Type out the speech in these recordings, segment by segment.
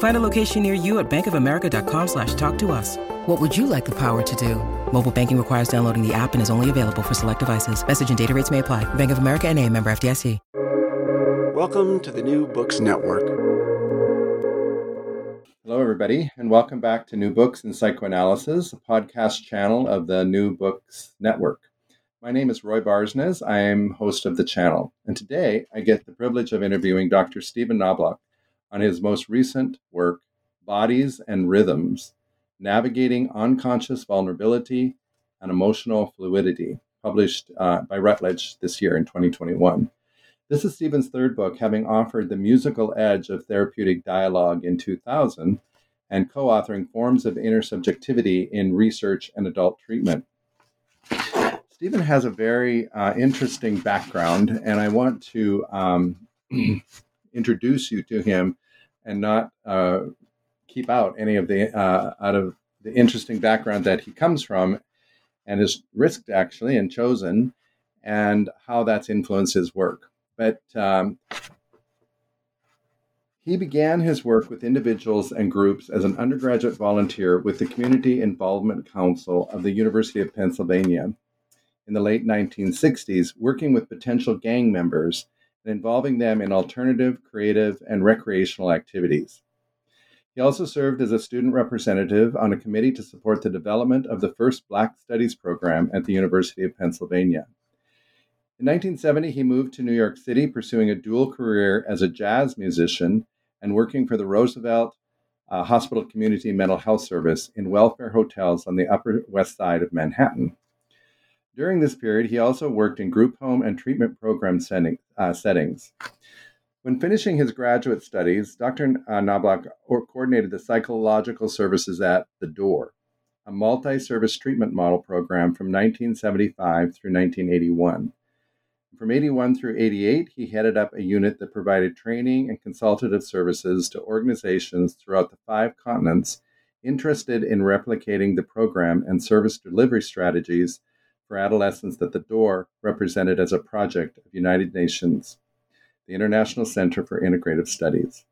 Find a location near you at bankofamerica.com slash talk to us. What would you like the power to do? Mobile banking requires downloading the app and is only available for select devices. Message and data rates may apply. Bank of America and a member FDIC. Welcome to the New Books Network. Hello, everybody, and welcome back to New Books in Psychoanalysis, a podcast channel of the New Books Network. My name is Roy Barsness. I am host of the channel, and today I get the privilege of interviewing Dr. Steven Knoblauch on his most recent work, Bodies and Rhythms Navigating Unconscious Vulnerability and Emotional Fluidity, published uh, by Routledge this year in 2021. This is Steven's third book, having offered the musical edge of therapeutic dialogue in 2000 and co authoring Forms of Intersubjectivity in Research and Adult Treatment. Stephen has a very uh, interesting background, and I want to um, introduce you to him and not uh, keep out any of the uh, out of the interesting background that he comes from and is risked actually and chosen, and how that's influenced his work. But um, he began his work with individuals and groups as an undergraduate volunteer with the Community Involvement Council of the University of Pennsylvania in the late 1960s, working with potential gang members and involving them in alternative, creative, and recreational activities. He also served as a student representative on a committee to support the development of the first Black Studies program at the University of Pennsylvania. In 1970, he moved to New York City, pursuing a dual career as a jazz musician and working for the Roosevelt uh, Hospital Community Mental Health Service in welfare hotels on the Upper West Side of Manhattan. During this period, he also worked in group home and treatment program setting, uh, settings. When finishing his graduate studies, Dr. Uh, Knoblauch coordinated the psychological services at The Door, a multi service treatment model program from 1975 through 1981. From 81 through 88, he headed up a unit that provided training and consultative services to organizations throughout the five continents interested in replicating the program and service delivery strategies for adolescents that the door represented as a project of United Nations, the International Center for Integrative Studies.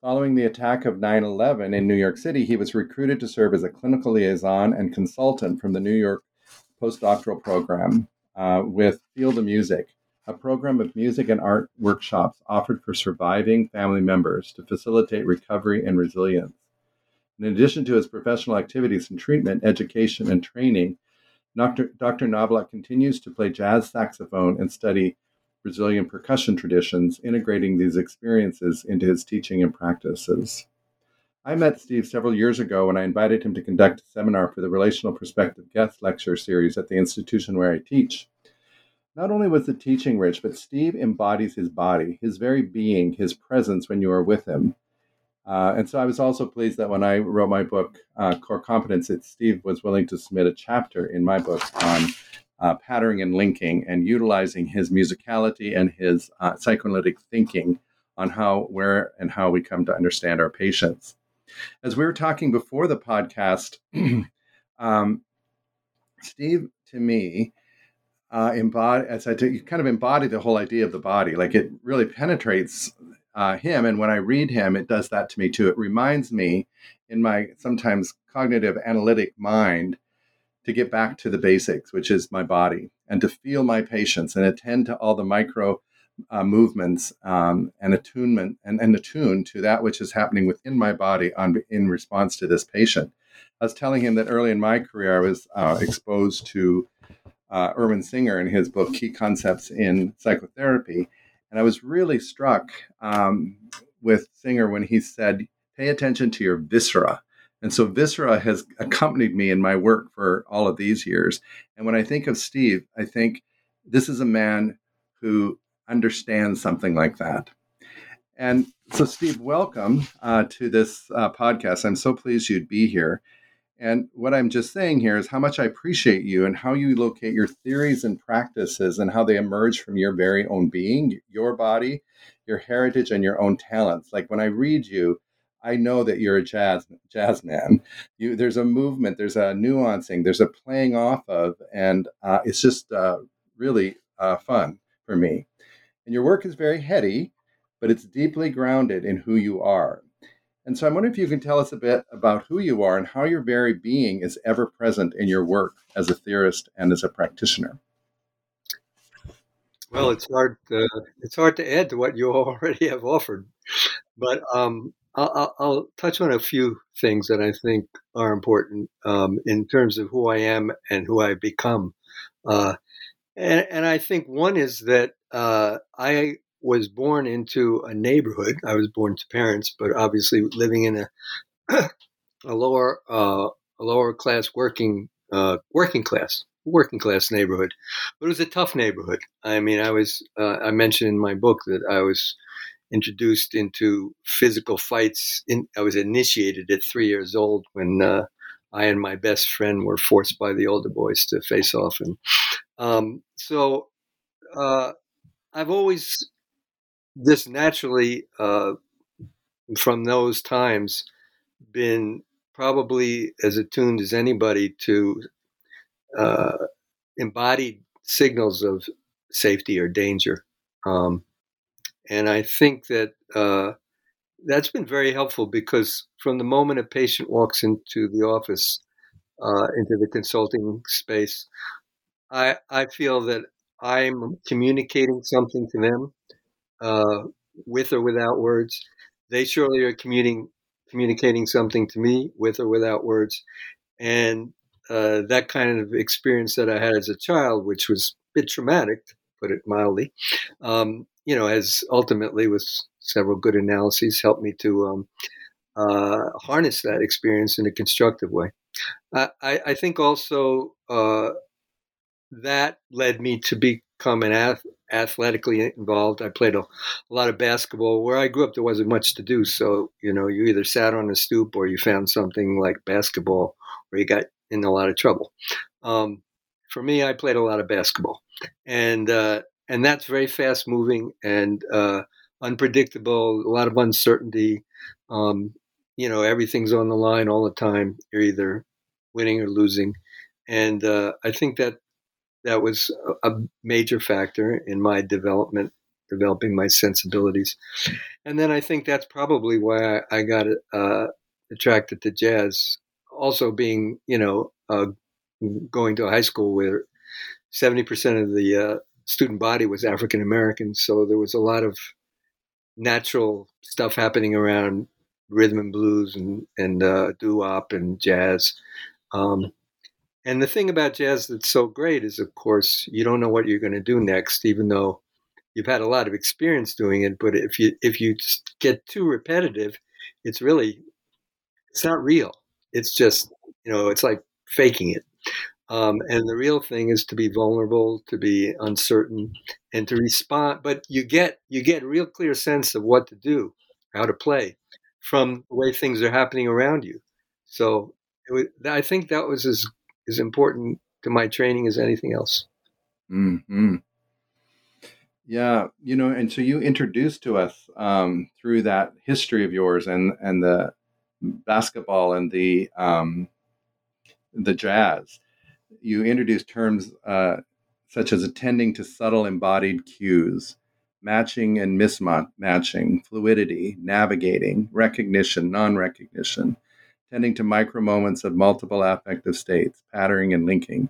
Following the attack of 9 11 in New York City, he was recruited to serve as a clinical liaison and consultant from the New York postdoctoral program uh, with Field of Music, a program of music and art workshops offered for surviving family members to facilitate recovery and resilience. In addition to his professional activities in treatment, education, and training, Dr. Dr. Knoblauch continues to play jazz saxophone and study Brazilian percussion traditions, integrating these experiences into his teaching and practices. I met Steve several years ago when I invited him to conduct a seminar for the Relational Perspective guest lecture series at the institution where I teach. Not only was the teaching rich, but Steve embodies his body, his very being, his presence when you are with him. Uh, and so I was also pleased that when I wrote my book, uh, Core Competence, that Steve was willing to submit a chapter in my book on uh, patterning and linking and utilizing his musicality and his uh, psychoanalytic thinking on how, where, and how we come to understand our patients. As we were talking before the podcast, um, Steve, to me, uh, embody as I t- you kind of embody the whole idea of the body. Like it really penetrates uh, him, and when I read him, it does that to me too. It reminds me in my sometimes cognitive analytic mind to get back to the basics, which is my body, and to feel my patients and attend to all the micro uh, movements um, and attunement and, and attune to that which is happening within my body on, in response to this patient. I was telling him that early in my career, I was uh, exposed to uh, Erwin Singer in his book Key Concepts in Psychotherapy. And I was really struck um, with Singer when he said, pay attention to your viscera. And so viscera has accompanied me in my work for all of these years. And when I think of Steve, I think this is a man who understands something like that. And so, Steve, welcome uh, to this uh, podcast. I'm so pleased you'd be here. And what I'm just saying here is how much I appreciate you and how you locate your theories and practices and how they emerge from your very own being, your body, your heritage, and your own talents. Like when I read you, I know that you're a jazz jazz man. You, there's a movement, there's a nuancing, there's a playing off of, and uh, it's just uh, really uh, fun for me. And your work is very heady, but it's deeply grounded in who you are. And so I'm wondering if you can tell us a bit about who you are and how your very being is ever present in your work as a theorist and as a practitioner. Well, it's hard. To, it's hard to add to what you already have offered, but um, I'll, I'll, touch on a few things that I think are important um, in terms of who I am and who I've become. Uh, and, and, I think one is that uh, I was born into a neighborhood. I was born to parents, but obviously living in a a lower uh, a lower class working uh, working class working class neighborhood. But it was a tough neighborhood. I mean, I was uh, I mentioned in my book that I was introduced into physical fights. In, I was initiated at three years old when uh, I and my best friend were forced by the older boys to face off, and um, so uh, I've always this naturally uh, from those times been probably as attuned as anybody to uh, embodied signals of safety or danger. Um, and I think that uh, that's been very helpful because from the moment a patient walks into the office, uh, into the consulting space, I, I feel that I'm communicating something to them uh, with or without words. They surely are communicating communicating something to me with or without words, and uh, that kind of experience that I had as a child, which was a bit traumatic, to put it mildly, um, you know, has ultimately, with several good analyses, helped me to um, uh, harness that experience in a constructive way. I, I think also uh, that led me to become an ath- athletically involved. I played a, a, lot of basketball. Where I grew up, there wasn't much to do. So, you know, you either sat on a stoop or you found something like basketball where you got in a lot of trouble. Um, for me, I played a lot of basketball. And, uh, and that's very fast moving and uh, unpredictable, a lot of uncertainty. Um, you know, everything's on the line all the time. You're either winning or losing. And uh, I think that that was a major factor in my development, developing my sensibilities. And then I think that's probably why I, got uh, attracted to jazz. Also, being you know uh, going to a high school where seventy percent of the uh, student body was African American, so there was a lot of natural stuff happening around rhythm and blues and and uh, doo wop and jazz. Um, and the thing about jazz that's so great is, of course, you don't know what you're going to do next, even though you've had a lot of experience doing it. But if you if you get too repetitive, it's really it's not real. It's just you know it's like faking it. Um, and the real thing is to be vulnerable, to be uncertain, and to respond. But you get you get a real clear sense of what to do, how to play, from the way things are happening around you. So was, I think that was as as important to my training as anything else. Hmm. Yeah, you know, and so you introduced to us um, through that history of yours and and the basketball and the um, the jazz. You introduced terms uh, such as attending to subtle embodied cues, matching and mismatching, fluidity, navigating, recognition, non recognition, tending to micro moments of multiple affective states, patterning and linking.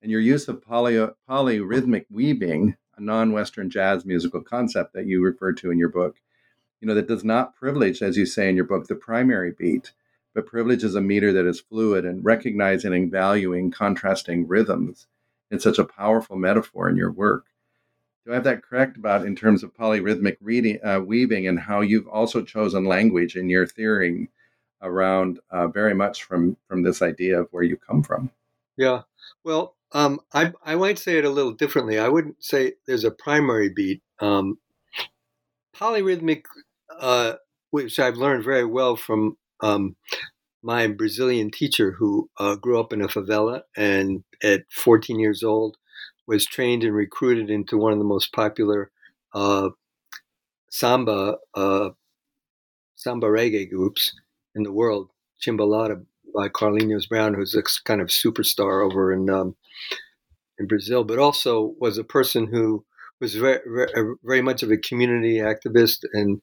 And your use of poly, polyrhythmic weaving, a non Western jazz musical concept that you refer to in your book, you know, that does not privilege, as you say in your book, the primary beat, but privileges a meter that is fluid and recognizing and valuing contrasting rhythms in such a powerful metaphor in your work. Do I have that correct about in terms of polyrhythmic reading, uh, weaving and how you've also chosen language in your theory around uh, very much from from this idea of where you come from? Yeah, well, um, I I might say it a little differently. I wouldn't say there's a primary beat. Um, polyrhythmic, uh, which I've learned very well from um, my Brazilian teacher who uh, grew up in a favela and at 14 years old was trained and recruited into one of the most popular uh, samba uh, samba reggae groups in the world, Timbalada by Carlinhos Brown, who's a kind of superstar over in um, in Brazil, but also was a person who was very, very, much of a community activist, and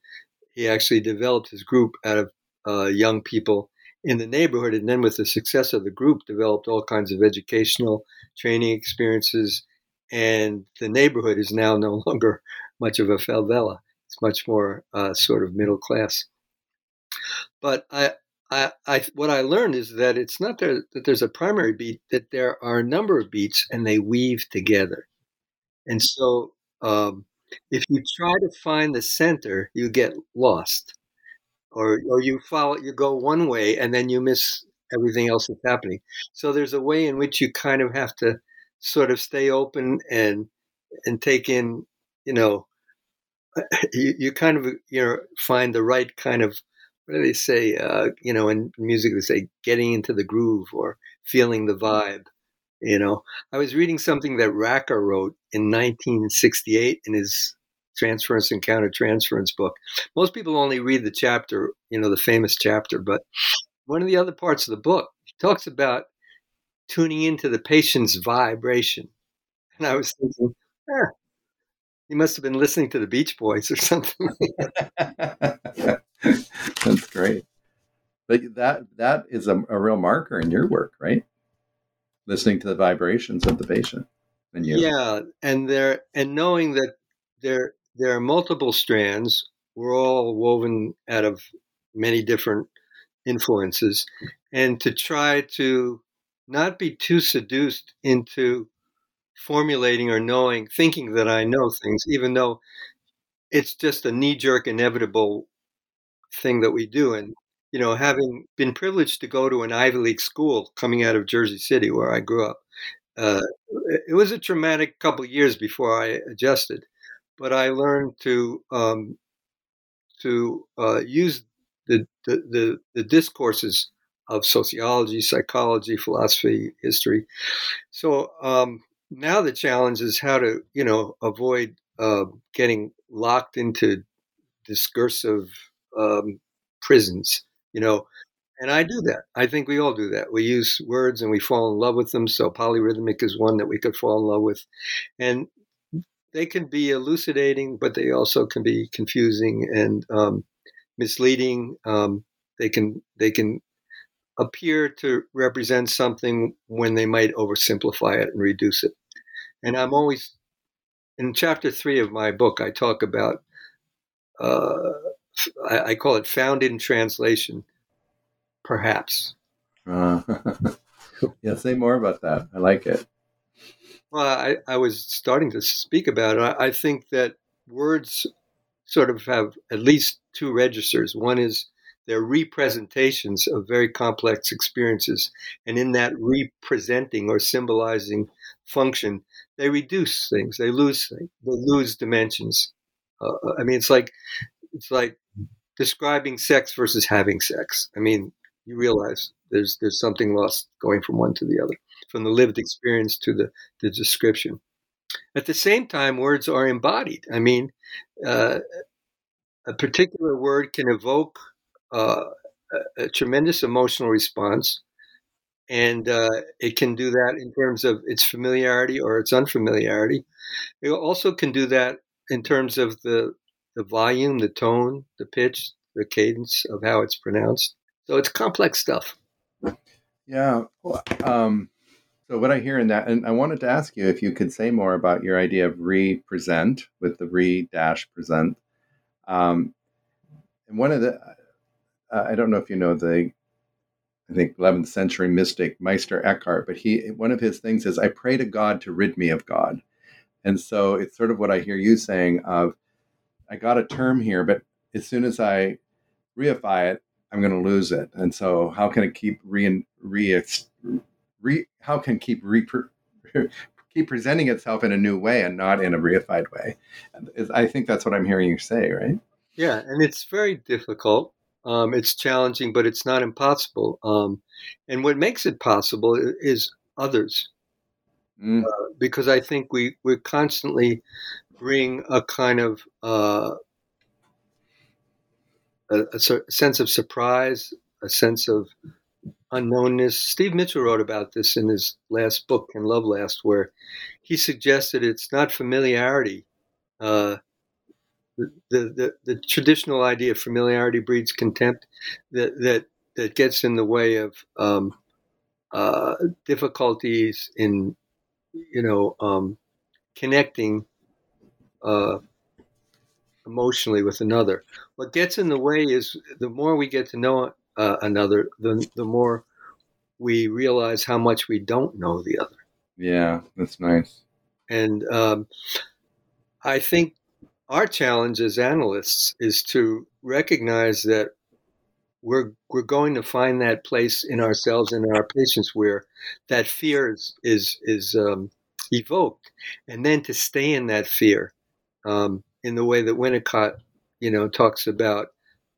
he actually developed his group out of uh, young people in the neighborhood, and then with the success of the group, developed all kinds of educational training experiences. And the neighborhood is now no longer much of a favela; it's much more uh, sort of middle class. But I, I, I, what I learned is that it's not there, that there's a primary beat; that there are a number of beats, and they weave together. And so, um, if you try to find the center, you get lost or or you follow you go one way and then you miss everything else that's happening. So there's a way in which you kind of have to sort of stay open and and take in, you know, you, you kind of you know find the right kind of what do they say? Uh, you know, in music they say getting into the groove or feeling the vibe. You know, I was reading something that Racker wrote in 1968 in his transference and countertransference book. Most people only read the chapter, you know, the famous chapter, but one of the other parts of the book talks about tuning into the patient's vibration. And I was thinking, eh, he must have been listening to the Beach Boys or something. That's great. But that that is a, a, real marker in your work, right? Listening to the vibrations of the patient and you. Yeah, and there and knowing that there there are multiple strands. We're all woven out of many different influences. And to try to not be too seduced into formulating or knowing, thinking that I know things, even though it's just a knee jerk, inevitable thing that we do. And, you know, having been privileged to go to an Ivy League school coming out of Jersey City, where I grew up, uh, it was a traumatic couple of years before I adjusted but I learned to um, to uh, use the, the, the the discourses of sociology, psychology, philosophy, history. So um, now the challenge is how to you know avoid uh, getting locked into discursive um, prisons. You know, and I do that. I think we all do that. We use words and we fall in love with them. So polyrhythmic is one that we could fall in love with. And they can be elucidating, but they also can be confusing and um, misleading. Um, they can they can appear to represent something when they might oversimplify it and reduce it. And I'm always in chapter three of my book. I talk about uh, I, I, call it found in translation, perhaps. Uh, yeah, say more about that. I like it. Well, I, I was starting to speak about it. I, I think that words sort of have at least two registers. One is they're representations of very complex experiences. And in that representing or symbolizing function, they reduce things, they lose things, they lose dimensions. Uh, I mean, it's like it's like describing sex versus having sex. I mean, you realize there's there's something lost going from one to the other from the lived experience to the, the description. At the same time, words are embodied. I mean, uh, a particular word can evoke uh, a, a, tremendous emotional response, and uh, it can do that in terms of its familiarity or its unfamiliarity. It also can do that in terms of the the volume, the tone, the pitch, the cadence of how it's pronounced. So it's complex stuff. Yeah. Um, so what I hear in that, and I wanted to ask you if you could say more about your idea of re-present with the re-dash present. Um, and one of the, uh, I don't know if you know the, I think 11th century mystic Meister Eckhart, but he one of his things is I pray to God to rid me of God, and so it's sort of what I hear you saying of, I got a term here, but as soon as I reify it, I'm going to lose it, and so how can it keep re re re, how can keep re, keep presenting itself in a new way and not in a reified way? I think that's what I'm hearing you say, right? Yeah, and it's very difficult. Um, it's challenging, but it's not impossible. Um, and what makes it possible is others, mm. uh, because I think we we're constantly bring a kind of uh, a, a, sense of surprise, a sense of unknownness. Steve Mitchell wrote about this in his last book, Can Love Last, where he suggested it's not familiarity. Uh, the, the, the, traditional idea of familiarity breeds contempt that, that, that gets in the way of um, uh, difficulties in, you know, um, connecting uh, emotionally with another. What gets in the way is the more we get to know uh, another, the the more we realize how much we don't know the other. Yeah, that's nice. And um, I think our challenge as analysts is to recognize that we're we're going to find that place in ourselves and in our patients where that fear is is is um, evoked, and then to stay in that fear um, in the way that Winnicott, you know, talks about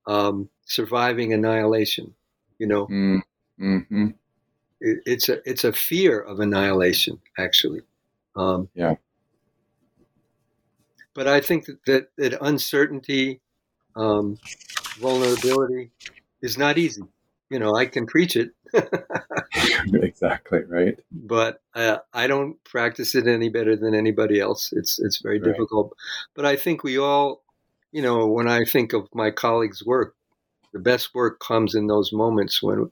um, surviving annihilation. You know, mm, mm-hmm. it, it's a it's a fear of annihilation, actually. Um, yeah. But I think that that, that uncertainty, um, vulnerability, is not easy. You know, I can preach it. exactly right. But uh, I don't practice it any better than anybody else. It's it's very right. difficult. But I think we all, you know, when I think of my colleagues' work, the best work comes in those moments when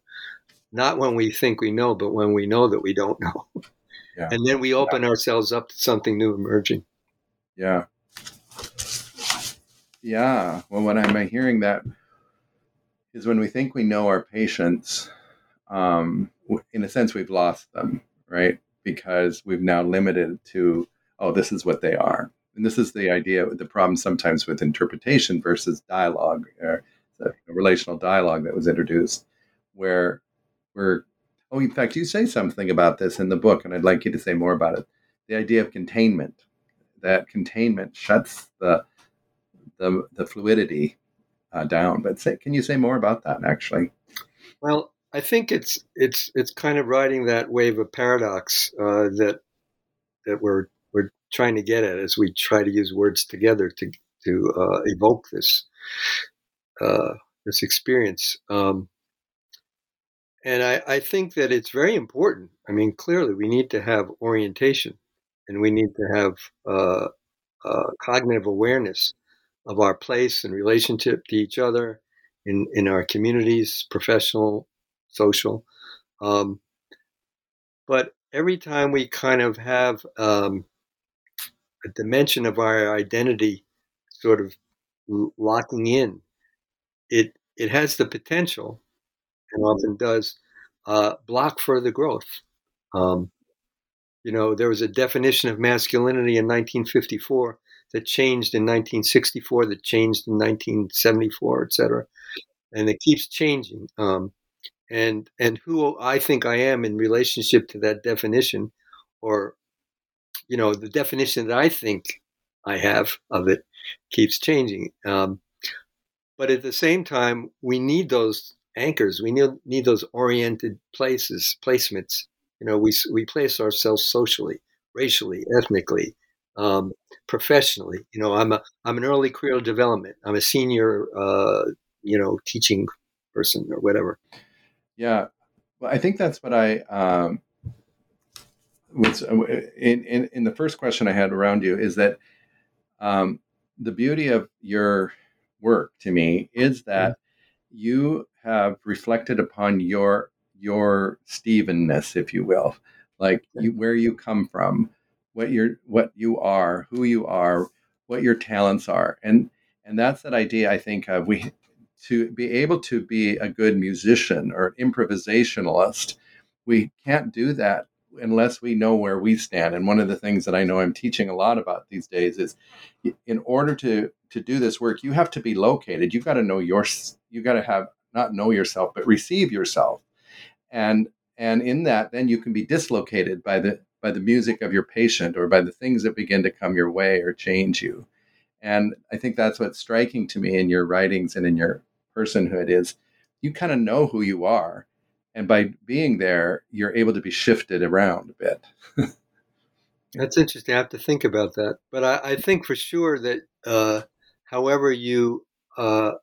not when we think we know, but when we know that we don't know. Yeah. And then we open yeah. ourselves up to something new emerging. Yeah. Yeah. Well, when I'm hearing that is when we think we know our patients, um, in a sense, we've lost them, right? Because we've now limited to, oh, this is what they are. And this is the idea, the problem sometimes with interpretation versus dialogue. Or, relational dialogue that was introduced, where we're oh, in fact, you say something about this in the book, and I'd like you to say more about it. The idea of containment, that containment shuts the the, the fluidity uh, down. But say, can you say more about that? Actually, well, I think it's it's it's kind of riding that wave of paradox uh, that that we're we're trying to get at as we try to use words together to to uh, evoke this uh, this experience. Um, and I, I, think that it's very important. I mean, clearly, we need to have orientation, and we need to have uh, uh, cognitive awareness of our place and relationship to each other in in our communities, professional, social. Um, but every time we kind of have um, a dimension of our identity sort of locking in it it has the potential, and often does, uh, block further growth. Um, you know, there was a definition of masculinity in 1954 that changed in 1964, that changed in 1974, et cetera, and it keeps changing. Um, and and who I think I am in relationship to that definition, or you know, the definition that I think I have of it keeps changing. Um, but at the same time, we need those anchors. We need, need those oriented places, placements. You know, we, we place ourselves socially, racially, ethnically, um, professionally. You know, I'm a I'm an early career development. I'm a senior, uh, you know, teaching person or whatever. Yeah, well, I think that's what I um, was uh, in, in in the first question I had around you is that um, the beauty of your work to me is that mm-hmm. you have reflected upon your your Stevenness, if you will, like you, where you come from, what you're, what you are, who you are, what your talents are, and and that's that idea I think of. We to be able to be a good musician or improvisationalist, we can't do that unless we know where we stand. And one of the things that I know I'm teaching a lot about these days is in order to to do this work, you have to be located. You've got to know your you got to have not know yourself, but receive yourself. And and in that then you can be dislocated by the by the music of your patient or by the things that begin to come your way or change you. And I think that's what's striking to me in your writings and in your personhood is you kind of know who you are and by being there you're able to be shifted around a bit. That's interesting. I have to think about that. But i, I think for sure that uh, however you uh,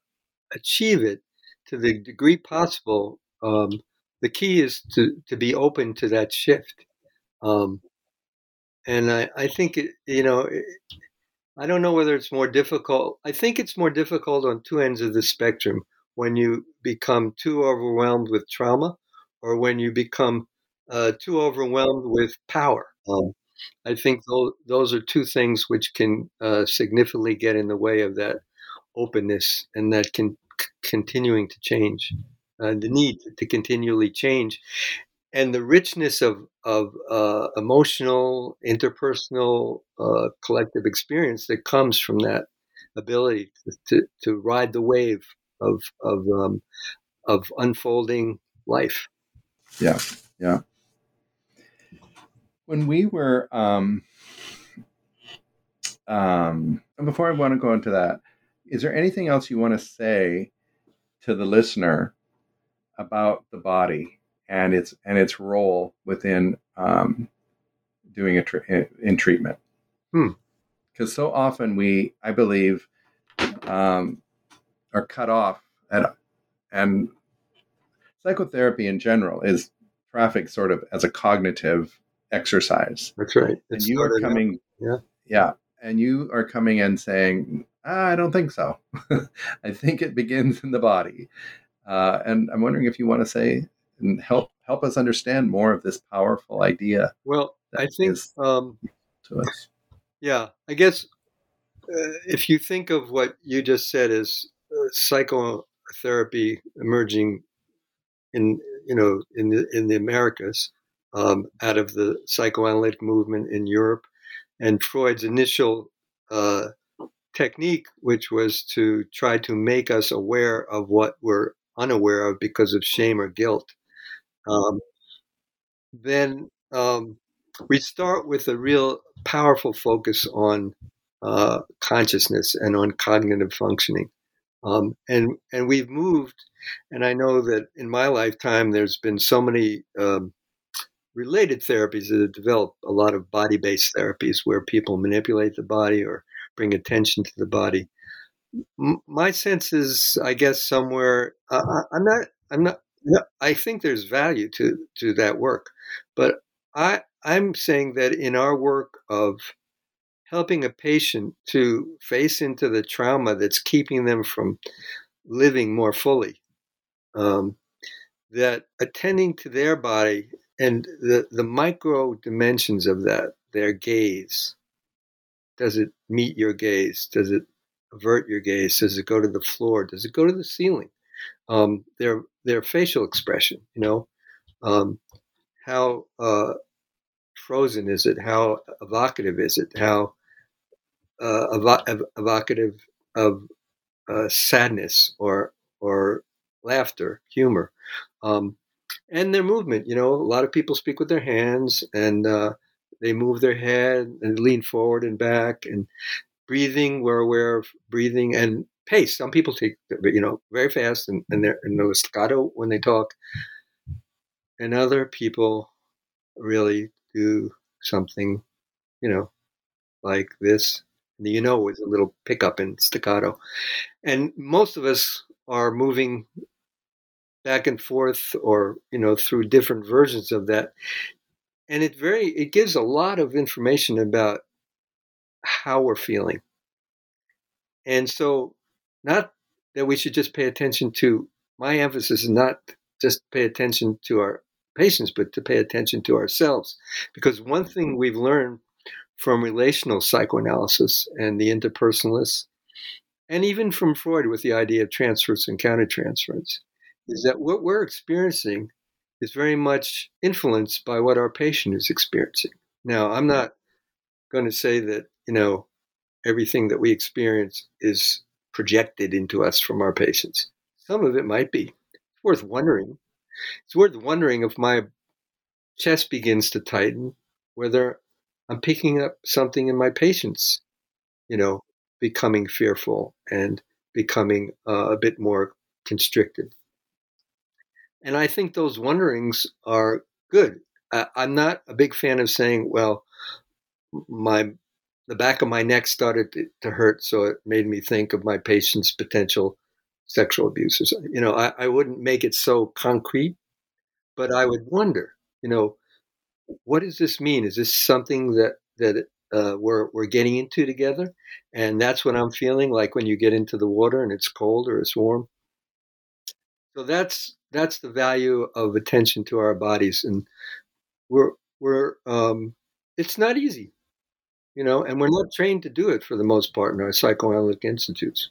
achieve it to the degree possible um, the key is to, to be open to that shift um, and I, I think it, you know it, I don't know whether it's more difficult. I think it's more difficult on two ends of the spectrum when you become too overwhelmed with trauma or when you become uh, too overwhelmed with power. Um, I think those, those are two things which can uh, significantly get in the way of that openness and that can c- continuing to change, uh, the need to continually change, and the richness of of uh, emotional, interpersonal, uh, collective experience that comes from that ability to, to, to ride the wave of of um, of unfolding life. Yeah, yeah. When we were, um, um, before I want to go into that, is there anything else you want to say to the listener about the body and its and its role within um, doing it in treatment? Because hmm. so often we, I believe, um, are cut off at, and psychotherapy in general is traffic sort of as a cognitive exercise. That's right. and you are coming, yeah, yeah, and you are coming and saying, ah, "I don't think so. I think it begins in the body." Uh, and I'm wondering if you want to say and help help us understand more of this powerful idea. Well, I think um, to us. Yeah, I guess uh, if you think of what you just said as uh, psychotherapy emerging in you know in the in the Americas um, out of the psychoanalytic movement in Europe, and Freud's initial uh, technique, which was to try to make us aware of what we're unaware of because of shame or guilt. Um, then um, we start with a real powerful focus on uh, consciousness and on cognitive functioning. Um, and and we've moved, and I know that in my lifetime there's been so many um, related therapies that have developed. A lot of body-based therapies where people manipulate the body or bring attention to the body. M- my sense is, I guess, somewhere I'm not. I'm not. I think there's value to to that work, but I I'm saying that in our work of helping a patient to face into the trauma that's keeping them from living more fully. Um, that attending to their body and the, the micro dimensions of that, their gaze. Does it meet your gaze? Does it avert your gaze? Does it go to the floor? Does it go to the ceiling? Um, their their facial expression, you know, um, how uh, frozen is it? How evocative is it? How uh, ev- evocative of uh, sadness or or laughter, humor, um, and their movement. You know, a lot of people speak with their hands and uh, they move their head and lean forward and back and breathing. We're aware of breathing and pace. Some people take you know very fast and, and they're in the staccato when they talk, and other people really do something, you know, like this you know with a little pickup in staccato. And most of us are moving back and forth or, you know, through different versions of that. And it very it gives a lot of information about how we're feeling. And so, not that we should just pay attention to, my emphasis is not just pay attention to our patients, but to pay attention to ourselves. Because one thing we've learned from relational psychoanalysis and the interpersonalists, and even from Freud with the idea of transference and countertransference, is that what we're experiencing is very much influenced by what our patient is experiencing. Now, I'm not going to say that, you know, everything that we experience is projected into us from our patients. Some of it might be. It's worth wondering. It's worth wondering if my chest begins to tighten, whether I'm picking up something in my patients, you know, becoming fearful and becoming uh, a bit more constricted. And I think those wonderings are good. I, I'm not a big fan of saying, well, my the back of my neck started to, to, hurt, so it made me think of my patient's potential sexual abuse. You know, I, I wouldn't make it so concrete, but I would wonder, you know, what does this mean? Is this something that that uh, we're we're getting into together? And that's what I'm feeling like when you get into the water and it's cold or it's warm. So that's that's the value of attention to our bodies, and we're we're um, it's not easy, you know, and we're not trained to do it for the most part in our psychoanalytic institutes.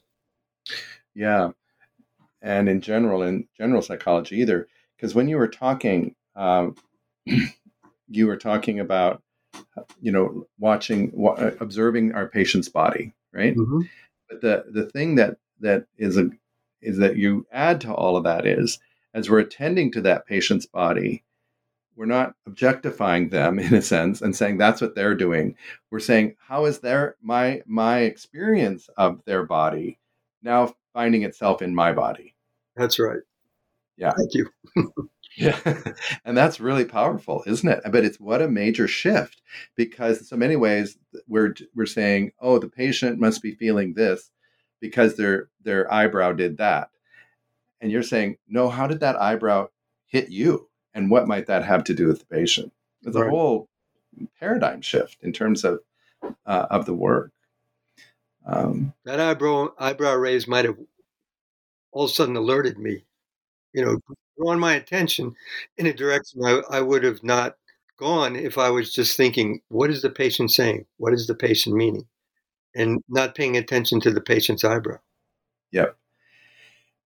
Yeah, and in general, in general psychology either, because when you were talking, um, you were talking about, you know, watching, observing our patient's body, right? Mm-hmm. But the the thing that that is a is that you add to all of that is as we're attending to that patient's body, we're not objectifying them in a sense and saying that's what they're doing. We're saying, how is their my my experience of their body now finding itself in my body? That's right. Yeah. Thank you. yeah. and that's really powerful, isn't it? But it's what a major shift because in so many ways we're we're saying, oh, the patient must be feeling this because their their eyebrow did that and you're saying, no, how did that eyebrow hit you? And what might that have to do with the patient? It's right. a whole paradigm shift in terms of uh, of the work. Um, that eyebrow eyebrow raise might have all of a sudden alerted me, you know, drawn my attention in a direction I, I would have not gone if I was just thinking, what is the patient saying? What is the patient meaning? And not paying attention to the patient's eyebrow. Yep.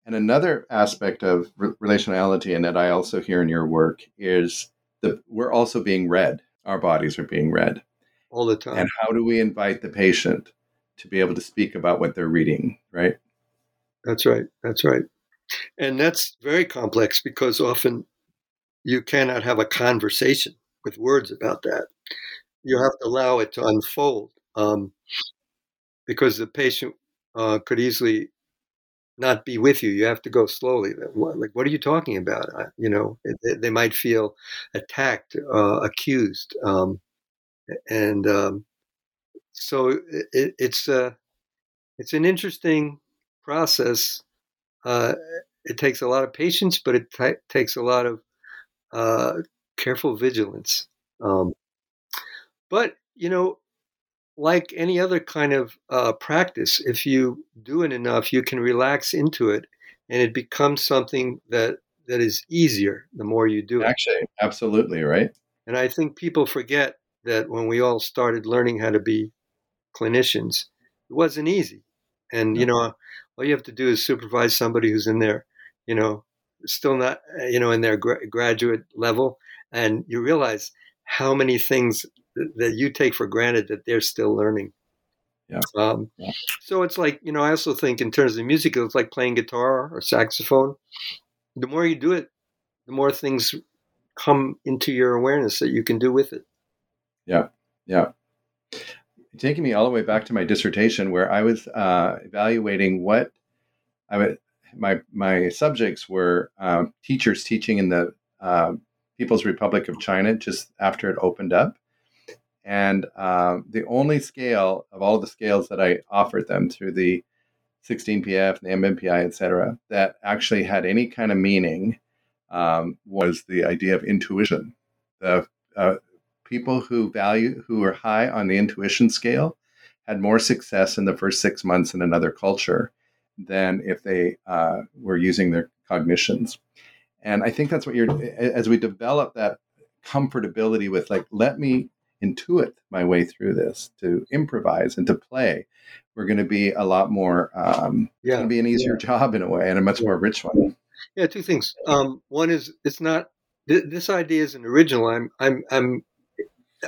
And another aspect of re- relationality, and that I also hear in your work, is that we're also being read. Our bodies are being read all the time. And how do we invite the patient to be able to speak about what they're reading? Right. That's right. That's right. And that's very complex because often you cannot have a conversation with words about that. You have to allow it to unfold um, because the patient uh, could easily not be with you. You have to go slowly. Like, what are you talking about? You know, they, might feel attacked, uh, accused, um, and um, so it, it's a uh, it's an interesting process. Uh, it takes a lot of patience, but it t- takes a lot of uh, careful vigilance. Um, but you know, like any other kind of uh, practice, if you do it enough, you can relax into it, and it becomes something that that is easier the more you do it. Actually, absolutely right. And I think people forget that when we all started learning how to be clinicians, it wasn't easy. And you know, all you have to do is supervise somebody who's in there, you know, still not, you know, in their gra- graduate level, and you realize how many things that you take for granted that they're still learning. Yeah. Um, yeah. So it's like you know, I also think in terms of music, it's like playing guitar or saxophone. The more you do it, the more things come into your awareness that you can do with it. Yeah, yeah. Taking me all the way back to my dissertation, where I was uh, evaluating what I would my my subjects were um, teachers teaching in the uh, People's Republic of China just after it opened up, and um, the only scale of all the scales that I offered them through the 16PF, the MMPI, et cetera, that actually had any kind of meaning um, was the idea of intuition. The uh, people who value, who are high on the intuition scale, had more success in the first six months in another culture than if they uh, were using their cognitions. And I think that's what you're, as we develop that comfortability with, like, let me intuit my way through this, to improvise and to play, we're going to be a lot more, um, yeah. it's going to be an easier yeah. job in a way and a much yeah. more rich one. Yeah, two things. Um, one is it's not, th- this idea isn't original. I'm, I'm, I'm,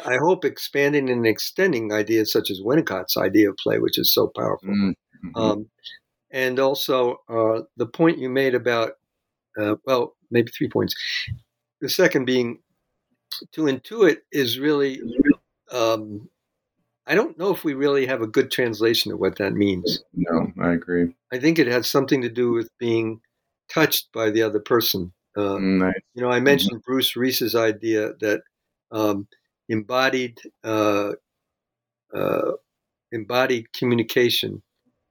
I hope expanding and extending ideas such as Winnicott's idea of play, which is so powerful. Mm-hmm. Um, and also uh, the point you made about, uh, well, maybe three points. The second being to intuit is really, um, I don't know if we really have a good translation of what that means. No, I agree. I think it has something to do with being touched by the other person. Uh, nice. You know, I mentioned mm-hmm. Bruce Reis's idea that um, embodied uh, uh, embodied communication,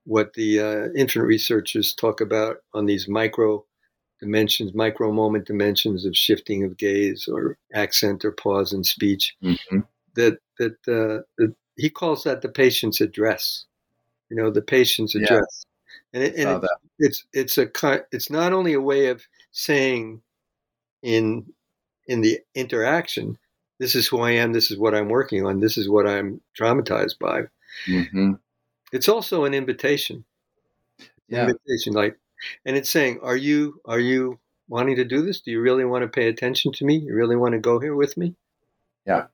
what the uh, infant researchers talk about on these micro dimensions, micro moment dimensions of shifting of gaze or accent or pause in speech. Mm-hmm. That that, uh, that he calls that the patient's address. You know, the patient's address, and, it, and it, it's it's a it's not only a way of saying in in the interaction, this is who I am, this is what I'm working on, this is what I'm traumatized by. Mm-hmm. It's also an invitation. Yeah. Invitation, like and it's saying, "Are you are you wanting to do this? Do you really want to pay attention to me? You really want to go here with me?" Yeah.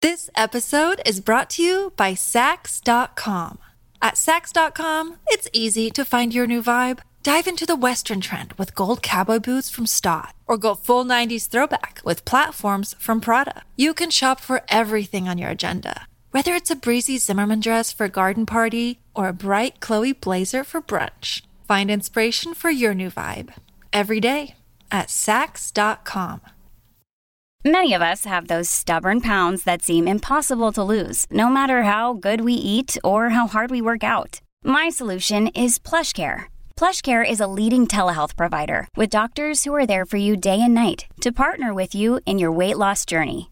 This episode is brought to you by Saks.com. At Saks.com, it's easy to find your new vibe. Dive into the Western trend with gold cowboy boots from Staud, or go full 90s throwback with platforms from Prada. You can shop for everything on your agenda whether it's a breezy Zimmermann dress for a garden party or a bright Chloe blazer for brunch. Find inspiration for your new vibe every day at Saks.com. Many of us have those stubborn pounds that seem impossible to lose, no matter how good we eat or how hard we work out. My solution is PlushCare. PlushCare is a leading telehealth provider with doctors who are there for you day and night to partner with you in your weight loss journey.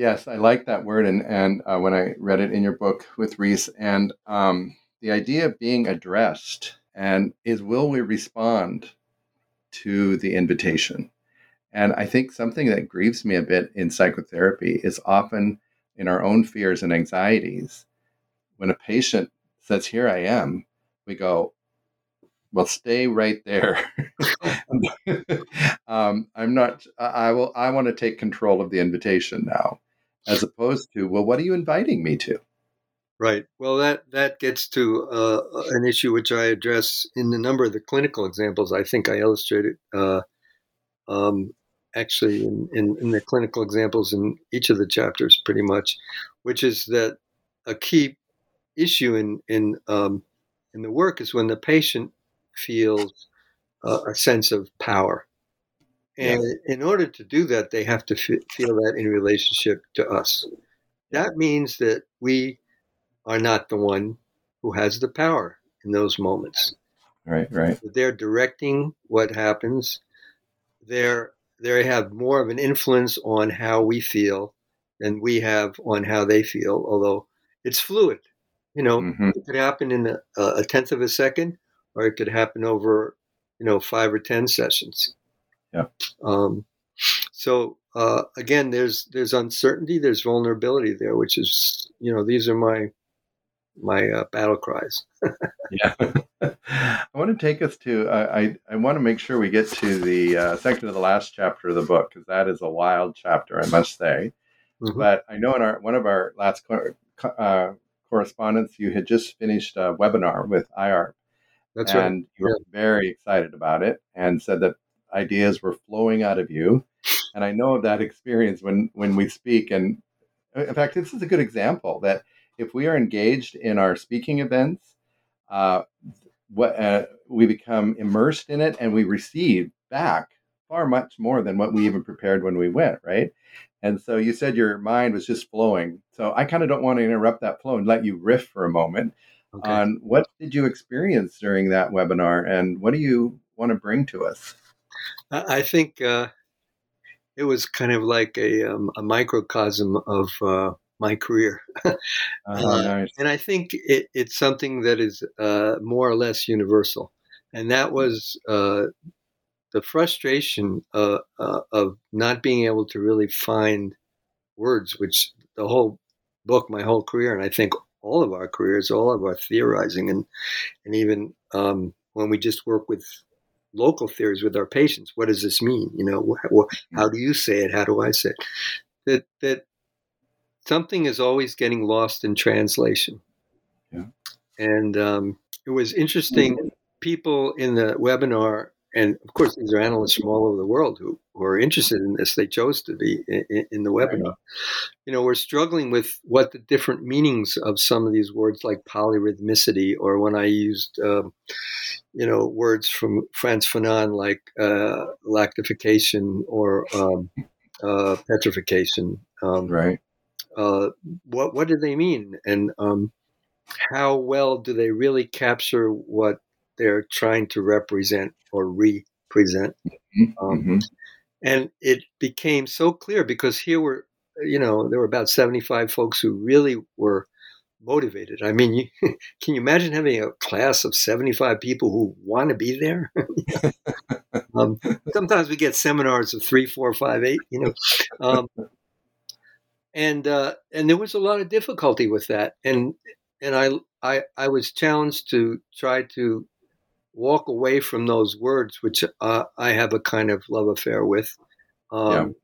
Yes, I like that word, and and uh, when I read it in your book with Reis, and um, the idea of being addressed, and is will we respond to the invitation? And I think something that grieves me a bit in psychotherapy is often in our own fears and anxieties. When a patient says, "Here I am," we go, "Well, stay right there." um, I'm not. I will. I want to take control of the invitation now as opposed to, well, what are you inviting me to? Right. Well, that that gets to uh, an issue which I address in a number of the clinical examples. I think I illustrated uh, um, actually in, in, in, the clinical examples in each of the chapters, pretty much, which is that a key issue in in um, in the work is when the patient feels uh, a sense of power and yes. in order to do that, they have to f- feel that in relationship to us. That means that we are not the one who has the power in those moments. Right, right. They're directing what happens. They're they have more of an influence on how we feel than we have on how they feel. Although it's fluid, you know, mm-hmm. it could happen in a, a tenth of a second, or it could happen over, you know, five or ten sessions. Yeah. Um, so uh, again, there's there's uncertainty, there's vulnerability there, which is you know these are my my uh, battle cries. yeah, I want to take us to. Uh, I I want to make sure we get to the uh, second to the last chapter of the book because that is a wild chapter, I must say. Mm-hmm. But I know in our one of our last uh, correspondence, you had just finished a webinar with IARPP. That's and right. you were very excited about it and said that ideas were flowing out of you. And I know of that experience when when we speak. And in fact, this is a good example that if we are engaged in our speaking events, uh, what uh, we become immersed in it and we receive back far much more than what we even prepared when we went, right? And so you said your mind was just flowing. So I kind of don't want to interrupt that flow and let you riff for a moment Okay. on what did you experience during that webinar and what do you want to bring to us? I I think uh, it was kind of like a, um, a microcosm of uh, my career. Oh, Uh. And I think it, it's something that is uh, more or less universal. And that was uh, the frustration uh, uh, of not being able to really find words, which the whole book, my whole career, and I think all of our careers, all of our theorizing, and, and even um, when we just work with local theories with our patients, what does this mean? You know, wh- how do you say it? How do I say it? That, that something is always getting lost in translation. Yeah. And um, it was interesting. People in the webinar, and of course, these are analysts from all over the world who, who are interested in this. They chose to be in, in the webinar. You know, we're struggling with what the different meanings of some of these words, like polyrhythmicity, or when I used, um, you know, words from Frantz Fanon, like uh, lactification or um, uh, petrification. Um, Right. uh, what what do they mean, and um, how well do they really capture what they're trying to represent or represent? Um, Mhm. And it became so clear because here were, you know, there were about seventy five folks who really were motivated. I mean, you, can you imagine having a class of seventy five people who want to be there? um, sometimes we get seminars of three, four, five, eight. You know. Um, and uh, and there was a lot of difficulty with that, and and I I I was challenged to try to walk away from those words, which uh, I have a kind of love affair with, um,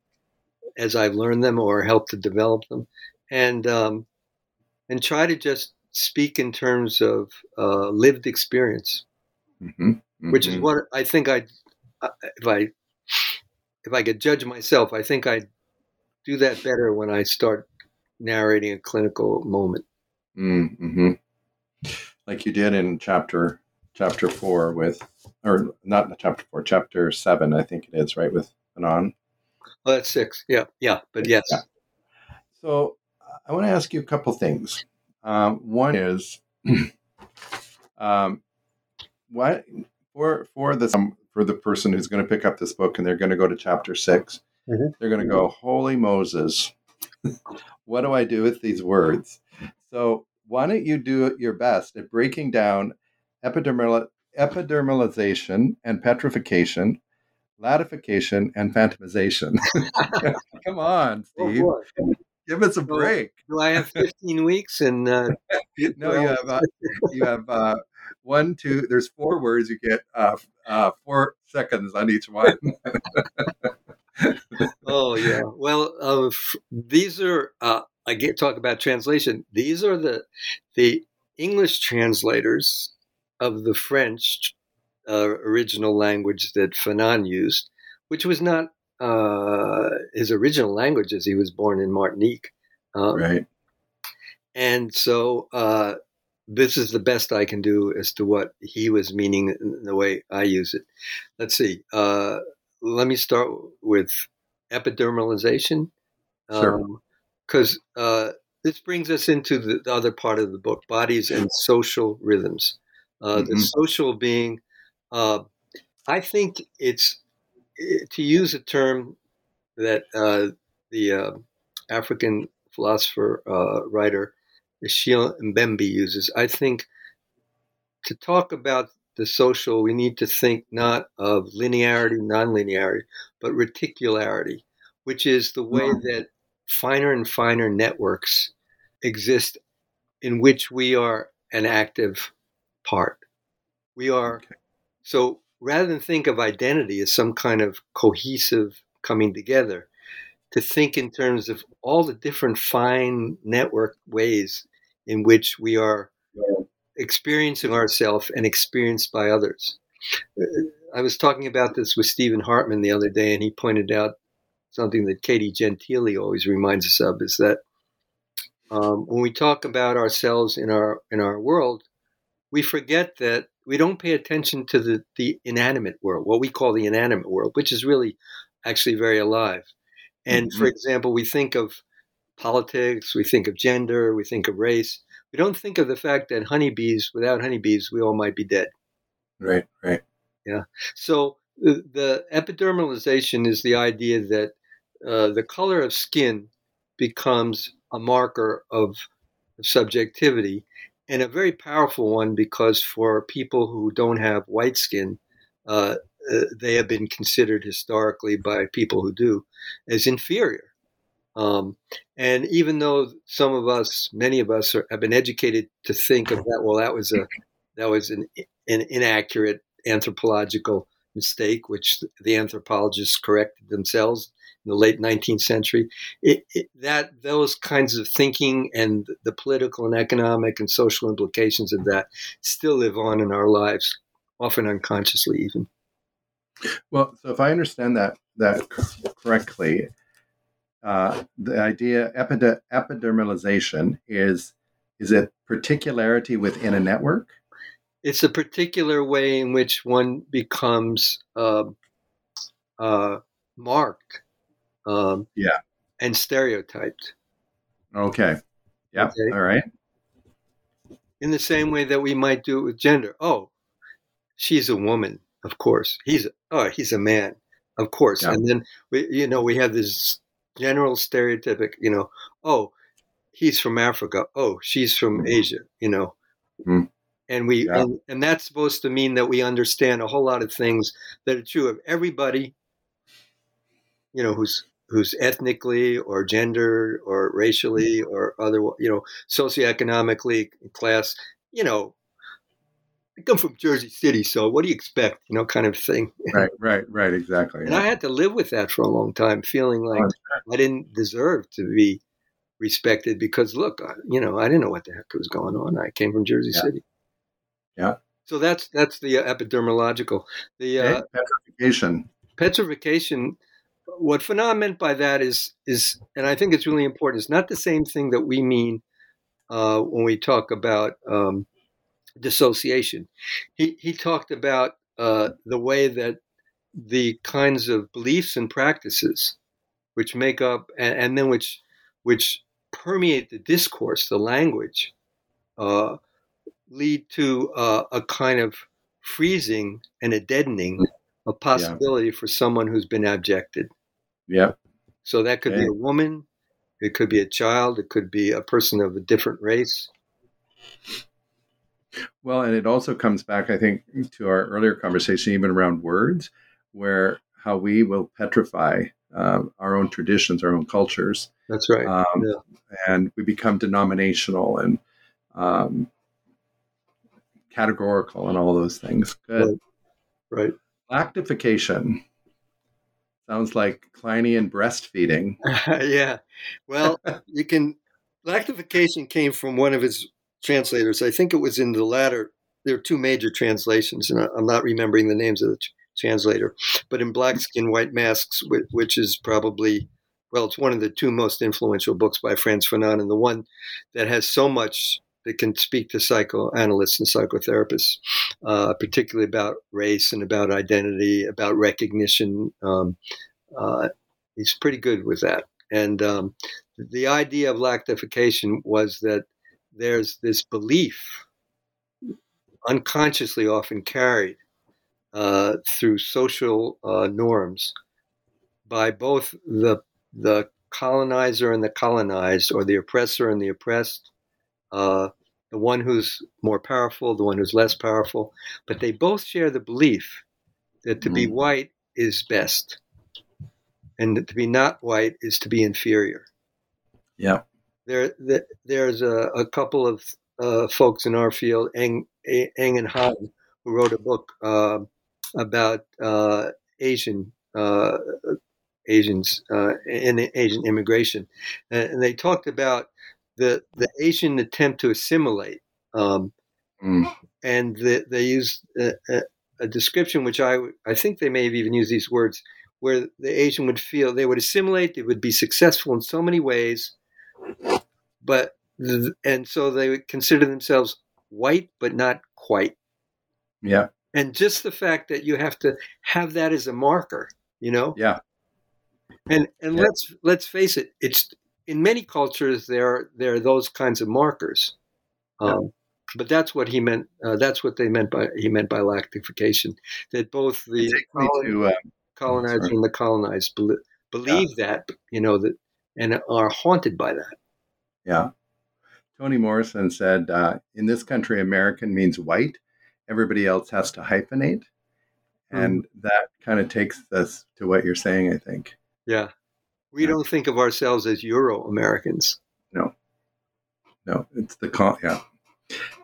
as I've learned them or helped to develop them, and um, and try to just speak in terms of uh, lived experience, Mhm. which is Mhm. what I think I if I if I could judge myself, I think I do that better when I start narrating a clinical moment. Mm-hmm. Like you did in chapter chapter four with, or not the chapter four, chapter seven, I think it is, right, with Anon. Well, that's six. Yeah, yeah, but yes. Yeah. So I want to ask you a couple things. Um, one is, um, what for for the um, for the person who's going to pick up this book and they're going to go to chapter 6 Mhm. they're going to go, "Holy Moses, what do I do with these words?" So why don't you do your best at breaking down epidermal epidermalization and petrification, lactification and phantomization? Come on, Oh, Steve. boy. Give us a break. Do I have 15 weeks? And uh, No, you have uh, you have uh, one, two. There's four words. You get uh, uh, four seconds on each one. oh yeah. Well, uh, these are. Uh, I get talk about translation. These are the the English translators of the French uh, original language that Fanon used, which was not uh, his original language, as he was born in Martinique. Uh, right. And so uh, this is the best I can do as to what he was meaning in the way I use it. Let's see. Uh, let me start with epidermalization. Sure. Because uh, this brings us into the, the other part of the book bodies and social rhythms. Uh, The Mhm. social being, uh, I think it's eh, to use a term that uh, the uh, African philosopher uh, writer Achille Mbembe uses. I think to talk about the social, we need to think not of linearity, nonlinearity, but reticularity, which is the way that finer and finer networks exist in which we are an active part. We are Okay. so rather than think of identity as some kind of cohesive coming together, to think in terms of all the different fine network ways in which we are experiencing ourselves and experienced by others. I was talking about this with Stephen Hartman the other day, and he pointed out something that Katie Gentile always reminds us of is that um, when we talk about ourselves in our in our world, we forget that we don't pay attention to the, the inanimate world, what we call the inanimate world, which is really actually very alive. And mm-hmm. for example, we think of politics, we think of gender, we think of race. We don't think of the fact that honeybees, without honeybees, we all might be dead. Right, right. Yeah. So the, the epidermalization is the idea that uh, the color of skin becomes a marker of subjectivity and a very powerful one because for people who don't have white skin, uh, uh, they have been considered historically by people who do as inferior. Um, and even though some of us, many of us, are, have been educated to think of that, well, that was a that was an, an inaccurate anthropological mistake, which the anthropologists corrected themselves the late 19th century. It, it, that those kinds of thinking and the political and economic and social implications of that still live on in our lives, often unconsciously, even. Well, so if I understand that that correctly, uh, the idea epidermalization is is it particularity within a network? It's a particular way in which one becomes uh, uh, marked um, yeah. And stereotyped. Okay. Yeah. Okay. All right. In the same way that we might do it with gender. Oh, she's a woman, of course. He's a, oh, he's a man, of course. Yeah. And then we, you know, we have this general stereotypic, you know, oh, he's from Africa. Oh, she's from mm-hmm. Asia. You know. Mm. And we yeah. and, and that's supposed to mean that we understand a whole lot of things that are true of everybody, you know, who's who's ethnically or gender or racially mm-hmm. or other, you know, socioeconomically class, you know, I come from Jersey City, so what do you expect? You know, kind of thing. Right, right, right, exactly. and yeah. I had to live with that for a long time, feeling like oh, I didn't deserve to be respected because, look, you know, I didn't know what the heck was going on. I came from Jersey yeah. City. Yeah. So that's that's the uh, epidermological. The uh, petrification. Petrification what Fanon meant by that is is, and I think it's really important. It's not the same thing that we mean uh, when we talk about um, dissociation. He he talked about uh, the way that the kinds of beliefs and practices which make up and, and then which which permeate the discourse, the language, uh, lead to uh, a kind of freezing and a deadening of possibility yeah. for someone who's been abjected. Yeah. So that could okay. be a woman, it could be a child, it could be a person of a different race. Well, and it also comes back, I think, to our earlier conversation, even around words, where how we will petrify um, our own traditions, our own cultures. That's right. Um, yeah. And we become denominational and um, categorical and all those things. Good. Right. right. Lactification. Sounds like Kleinian breastfeeding. yeah. Well, you can. Lactification came from one of his translators. I think it was in the latter. There are two major translations, and I'm not remembering the names of the translator. But in Black Skin, White Masks, which is probably, well, it's one of the two most influential books by Frantz Fanon, and the one that has so much that can speak to psychoanalysts and psychotherapists, uh, particularly about race and about identity, about recognition. Um, uh, he's pretty good with that. And um, the idea of lactification was that there's this belief, unconsciously often carried uh, through social uh, norms by both the the colonizer and the colonized, or the oppressor and the oppressed, uh, the one who's more powerful, the one who's less powerful, but they both share the belief that to mm. be white is best, and that to be not white is to be inferior. Yeah, there, there's a, a couple of uh, folks in our field, Eng, Eng and Han, who wrote a book uh, about uh, Asian uh, Asians uh, and Asian immigration, and they talked about the the Asian attempt to assimilate, um, Mm. and the, they use a, a, a description which I I think they may have even used these words where the Asian would feel they would assimilate, they would be successful in so many ways, but th- and so they would consider themselves white but not quite. Yeah. And just the fact that you have to have that as a marker, you know, Yeah. and and Yeah. let's let's face it, it's in many cultures there there are those kinds of markers. Um, But that's what he meant. Uh, that's what they meant by he meant by lactification. That both the colon- to uh, colonizer sorry. and the colonized bel- believe that you know that and are haunted by that. Yeah. Toni Morrison said, uh, in this country, American means white. Everybody else has to hyphenate. And that kind of takes us to what you're saying, I think. Yeah, we Yeah. don't think of ourselves as Euro Americans. No, No, it's the con. Yeah.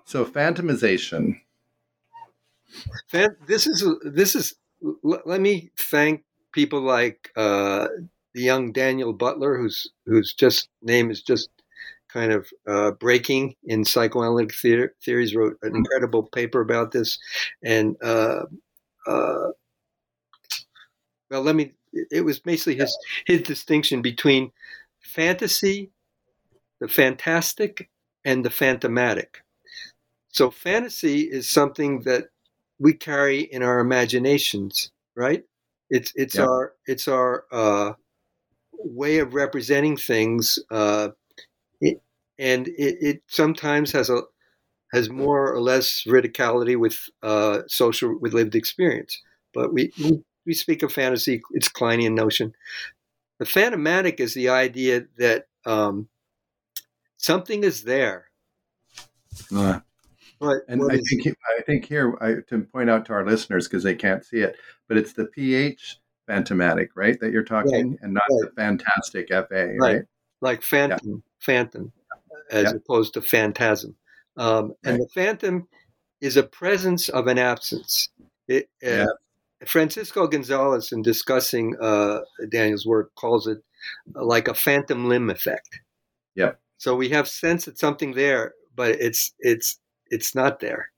So, phantomization. This is this is. Let me thank people like uh, the young Daniel Butler, whose whose just name is just kind of uh, breaking in psychoanalytic theater, theories. Wrote an incredible paper about this, and uh, uh, well, let me. It was basically his his distinction between fantasy, the fantastic, and the phantomatic. So fantasy is something that we carry in our imaginations, right? It's it's Yeah. our it's our uh, way of representing things, uh, it, and it, it sometimes has a has more or less radicality with uh, social with lived experience. But we, we we speak of fantasy; it's Kleinian notion. The phantomatic is the idea that um, something is there, Uh, but and I think, I think here, I, to point out to our listeners, because they can't see it, but it's the PH phantomatic, right? That you're talking, and not the fantastic FA, right? Right. like phantom, phantom, as Yeah. opposed to phantasm. Um, and the phantom is a presence of an absence. It, uh, Yeah. Francisco Gonzalez, in discussing uh, Daniel's work, calls it uh, like a phantom limb effect. Yeah. So we have sense that something there, but it's it's it's not there.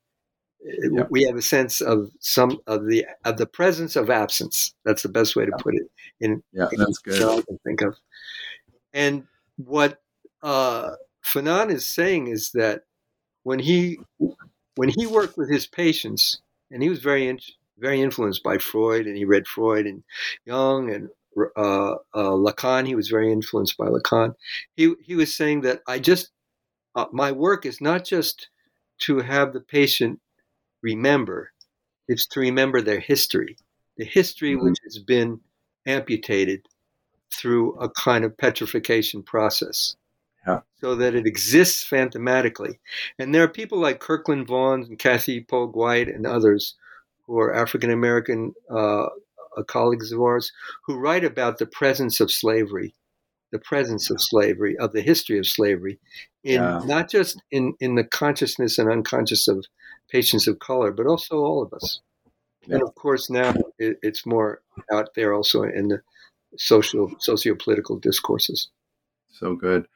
Yep. We have a sense of some of the of the presence of absence. That's the best way to put it. In Yeah, that's good. I can think of. And what uh, Fanon is saying is that when he when he worked with his patients, and he was very in, very influenced by Freud, and he read Freud and Jung and uh, uh, Lacan. He was very influenced by Lacan. He he was saying that I just uh, my work is not just to have the patient remember; it's to remember their history, the history Mhm. which has been amputated through a kind of petrification process. Yeah. So that it exists phantomatically. And there are people like Kirkland Vaughn and Kathy Pogue White and others who are African American uh, uh, colleagues of ours who write about the presence of slavery, the presence of slavery, of the history of slavery, in Yeah. not just in, in the consciousness and unconscious of patients of color, but also all of us. And of course, now it, it's more out there also in the social, socio-political discourses. So good.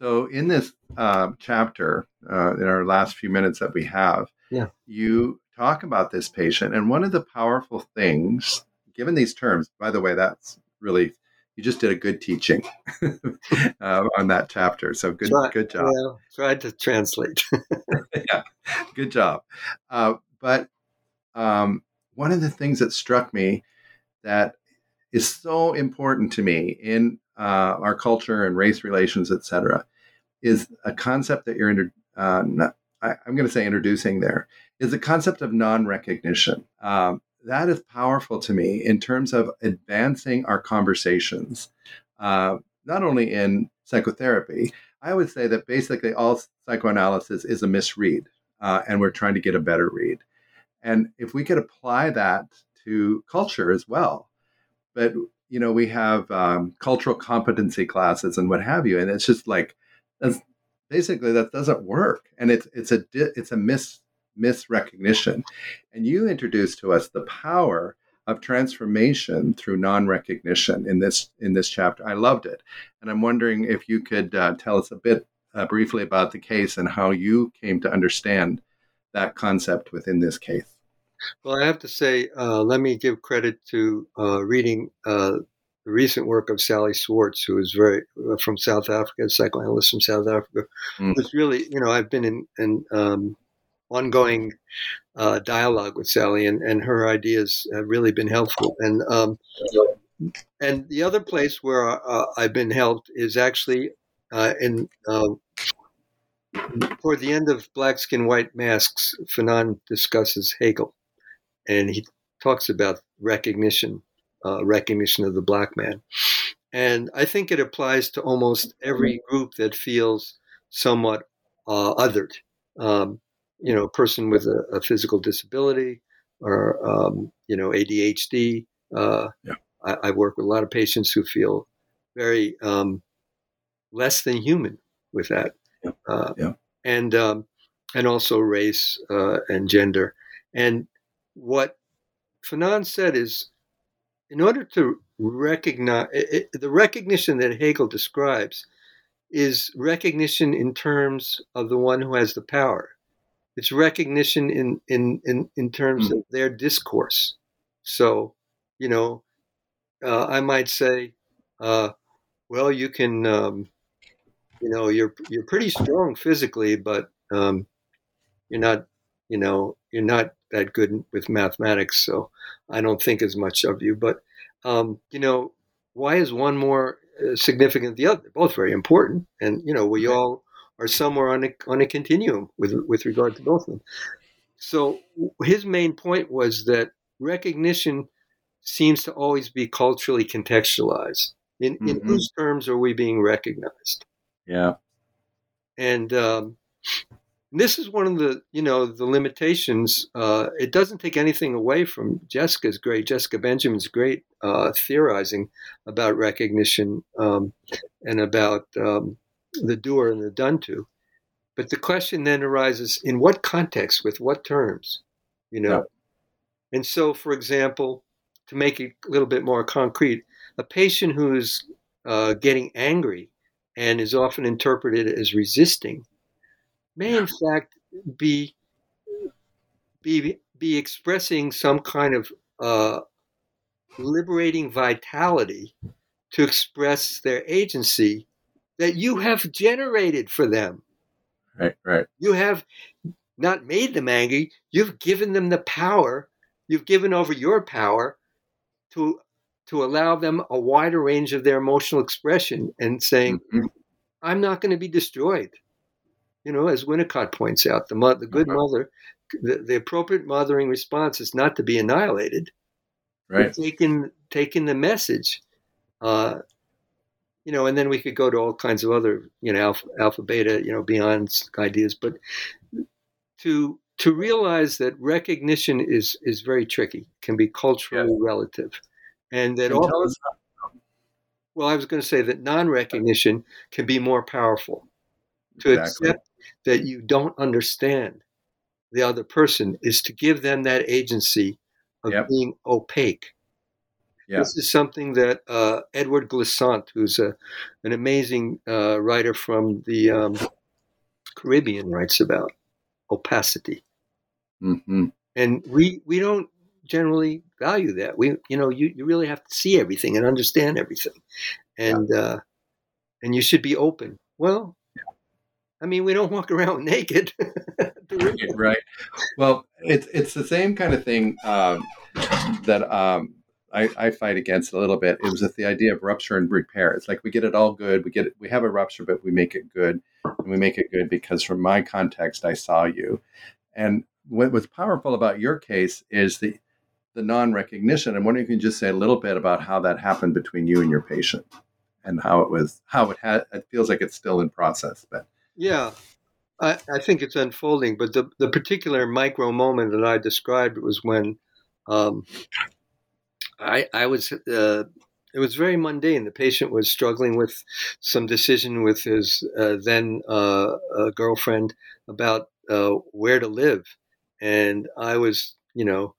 So in this uh, chapter, uh, in our last few minutes that we have, Yeah. you talk about this patient, and one of the powerful things, given these terms, by the way, that's really you just did a good teaching uh, on that chapter. So good, Try- good job. Well, tried to translate. yeah, good job. Uh, but um, one of the things that struck me that is so important to me in uh, our culture and race relations, et cetera, is a concept that you're inter- uh, not, I, I'm going to say introducing there is the concept of non-recognition. Um, that is powerful to me in terms of advancing our conversations, uh, not only in psychotherapy. I would say that basically all psychoanalysis is a misread, uh, and we're trying to get a better read. And if we could apply that to culture as well, but you know, we have um, cultural competency classes and what have you, and it's just like that's basically that doesn't work, and it's it's a it's a mis misrecognition. And you introduced to us the power of transformation through non-recognition in this in this chapter. I loved it, and I'm wondering if you could uh, tell us a bit uh, briefly about the case and how you came to understand that concept within this case. Well, I have to say, uh, let me give credit to uh, reading uh, the recent work of Sally Swartz, who is very uh, from South Africa, a psychoanalyst from South Africa. Mm. Really, you know, I've been in, in um, ongoing uh, dialogue with Sally, and, and her ideas have really been helpful. And um, and the other place where uh, I've been helped is actually in toward the end of Black Skin, White Masks, Fanon discusses Hegel, and he talks about recognition, uh, recognition of the black man. And I think it applies to almost every group that feels somewhat uh, othered. Um, you know, a person with a, a physical disability or, um, you know, ADHD. Uh, yeah. I, I, work with a lot of patients who feel very um, less than human with that. Yeah. Uh, yeah. And um, and also race uh, and gender. And what Fanon said is, in order to recognize it, the recognition that Hegel describes is recognition in terms of the one who has the power. It's recognition in in in, in terms mm. of their discourse. So, you know, uh, I might say, uh, well, you can um, you know you're you're pretty strong physically, but um, you're not you know you're not that good with mathematics, so I don't think as much of you. But um, you know, why is one more uh, significant than the other? They're both very important, and you know we all are somewhere on a on a continuum with with regard to both of them. So his main point was that recognition seems to always be culturally contextualized. In, mm-hmm. in whose terms are we being recognized? Yeah. And um, this is one of the, you know, the limitations. Uh, it doesn't take anything away from Jessica's great, Jessica Benjamin's great uh, theorizing about recognition um, and about um, the doer and the done to. But the question then arises in what context, with what terms, you know? Yeah. And so, for example, to make it a little bit more concrete, a patient who's uh, getting angry and is often interpreted as resisting, may in fact be be be expressing some kind of uh, liberating vitality to express their agency that you have generated for them. Right, right. You have not made them angry. You've given them the power. You've given over your power to to allow them a wider range of their emotional expression and saying, mm-hmm. I'm not going to be destroyed. You know, as Winnicott points out, the, the good uh-huh. mother, the, the, appropriate mothering response is not to be annihilated. Right. Taking, taking the message. Uh, you know, and then we could go to all kinds of other, you know, alpha, alpha beta, you know, beyond ideas, but to to realize that recognition is is very tricky, can be culturally yeah. relative, and that often, well, I was going to say that non-recognition can be more powerful. To exactly. accept that you don't understand the other person is to give them that agency of yep. being opaque. Yeah. This is something that uh, Edward Glissant, who's a, an amazing uh, writer from the um, Caribbean, writes about opacity. Mm-hmm. And we we don't generally value that. We you know you, you really have to see everything and understand everything, and yeah. uh, and you should be open. Well, I mean, we don't walk around naked. right. Well, it's it's the same kind of thing um, that um, I, I, fight against a little bit. It was the idea of rupture and repair. It's like we get it all good. We get it, we have a rupture, but we make it good, and we make it good because from my context, I saw you. And what was powerful about your case is the the non-recognition. I'm wondering if you can just say a little bit about how that happened between you and your patient, and how it was how it had. It feels like it's still in process, but yeah, I, I think it's unfolding. But the, the particular micro moment that I described was when um, I, I was, uh, it was very mundane. The patient was struggling with some decision with his uh, then uh, girlfriend about uh, where to live. And I was, you know,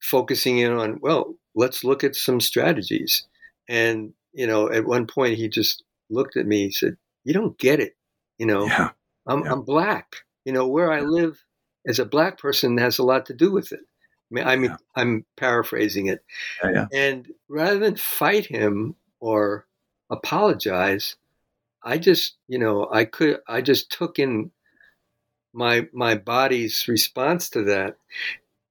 focusing in on, well, let's look at some strategies. And, you know, at one point he just looked at me, he said, You don't get it You know, Yeah. I'm yeah. I'm black. You know, where I live as a black person has a lot to do with it. I mean, I mean, Yeah. I'm paraphrasing it. Yeah. yeah. And rather than fight him or apologize, I just, you know, I could, I just took in my my body's response to that,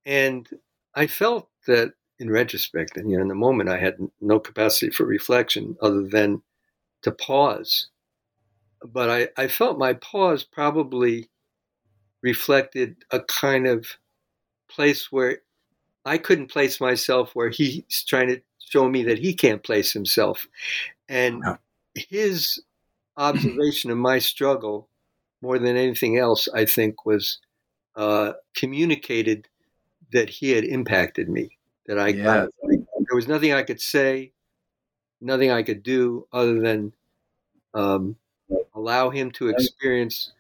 and I felt that in retrospect, and you know, in the moment, I had no capacity for reflection other than to pause. But I, I felt my pause probably reflected a kind of place where I couldn't place myself where he's trying to show me that he can't place himself. And Yeah. his observation of my struggle, more than anything else, I think was uh, communicated that he had impacted me. That I, Yes. I- there was nothing I could say, nothing I could do other than um, allow him to experience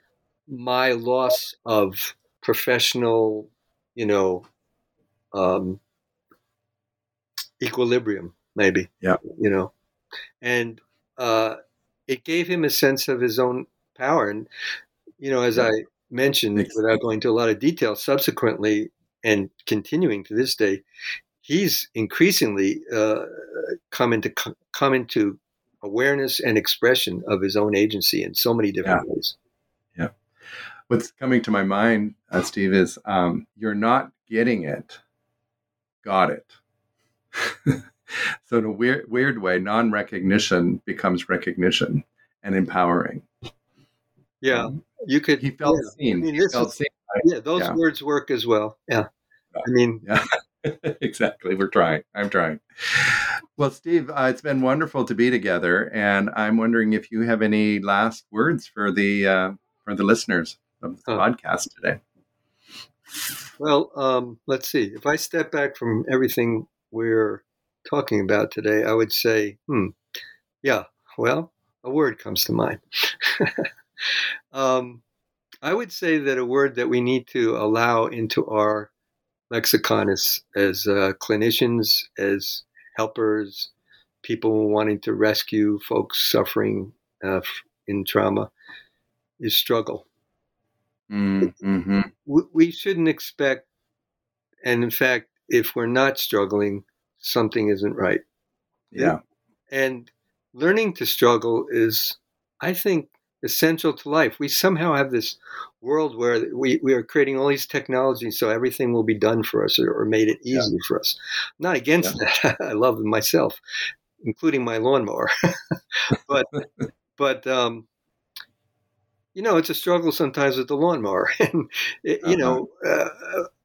my loss of professional, you know, um, equilibrium, maybe. Yeah. You know, and uh, it gave him a sense of his own power. And, you know, as Yeah. I mentioned, Makes without going into a lot of detail, subsequently and continuing to this day, he's increasingly uh, come into come into awareness and expression of his own agency in so many different ways. Yeah. What's coming to my mind, uh, Steve, is um, you're not getting it. Got it. so in a weird, weird way, non-recognition becomes recognition and empowering. Yeah, you could. He felt yeah. seen. I mean, he felt is- seen. Yeah, those Yeah. words work as well. Yeah, Yeah. I mean, Yeah, exactly. We're trying. I'm trying. Well, Steve, uh, it's been wonderful to be together, and I'm wondering if you have any last words for the uh, for the listeners of the Huh. podcast today. Well, um, let's see. If I step back from everything we're talking about today, I would say, hmm, yeah, well, a word comes to mind. um, I would say that a word that we need to allow into our lexicon as, as uh, clinicians, as helpers, people wanting to rescue folks suffering uh, in trauma, is struggle Mm-hmm. we- we shouldn't expect, and in fact, if we're not struggling, something isn't right. Yeah. And learning to struggle is, I think, essential to life. We somehow have this world where we, we are creating all these technologies so everything will be done for us or, or made it easy for us. I'm not against that. I love them myself, including my lawnmower. but, but, um, you know, it's a struggle sometimes with the lawnmower. and, it, you know, uh,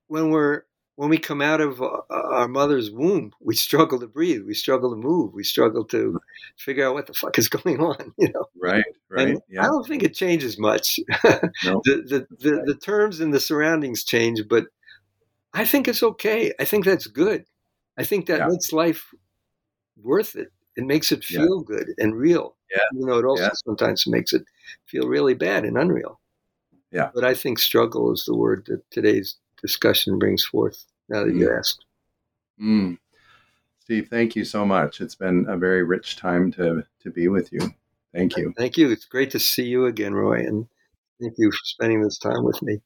when we're, when we come out of uh, our mother's womb, we struggle to breathe, we struggle to move, we struggle to figure out what the fuck is going on, you know. Right. Right. And I don't think it changes much. No. the, the, the, the terms and the surroundings change, but I think it's okay. I think that's good. I think that Yeah. makes life worth it. It makes it Yeah. feel good and real. Yeah. You know, it also Yeah. sometimes makes it feel really bad and unreal. Yeah. But I think struggle is the word that today's discussion brings forth now that you asked. Mm. Steve, thank you so much. It's been a very rich time to to be with you. Thank you. Thank you. It's great to see you again, Roy, and thank you for spending this time with me.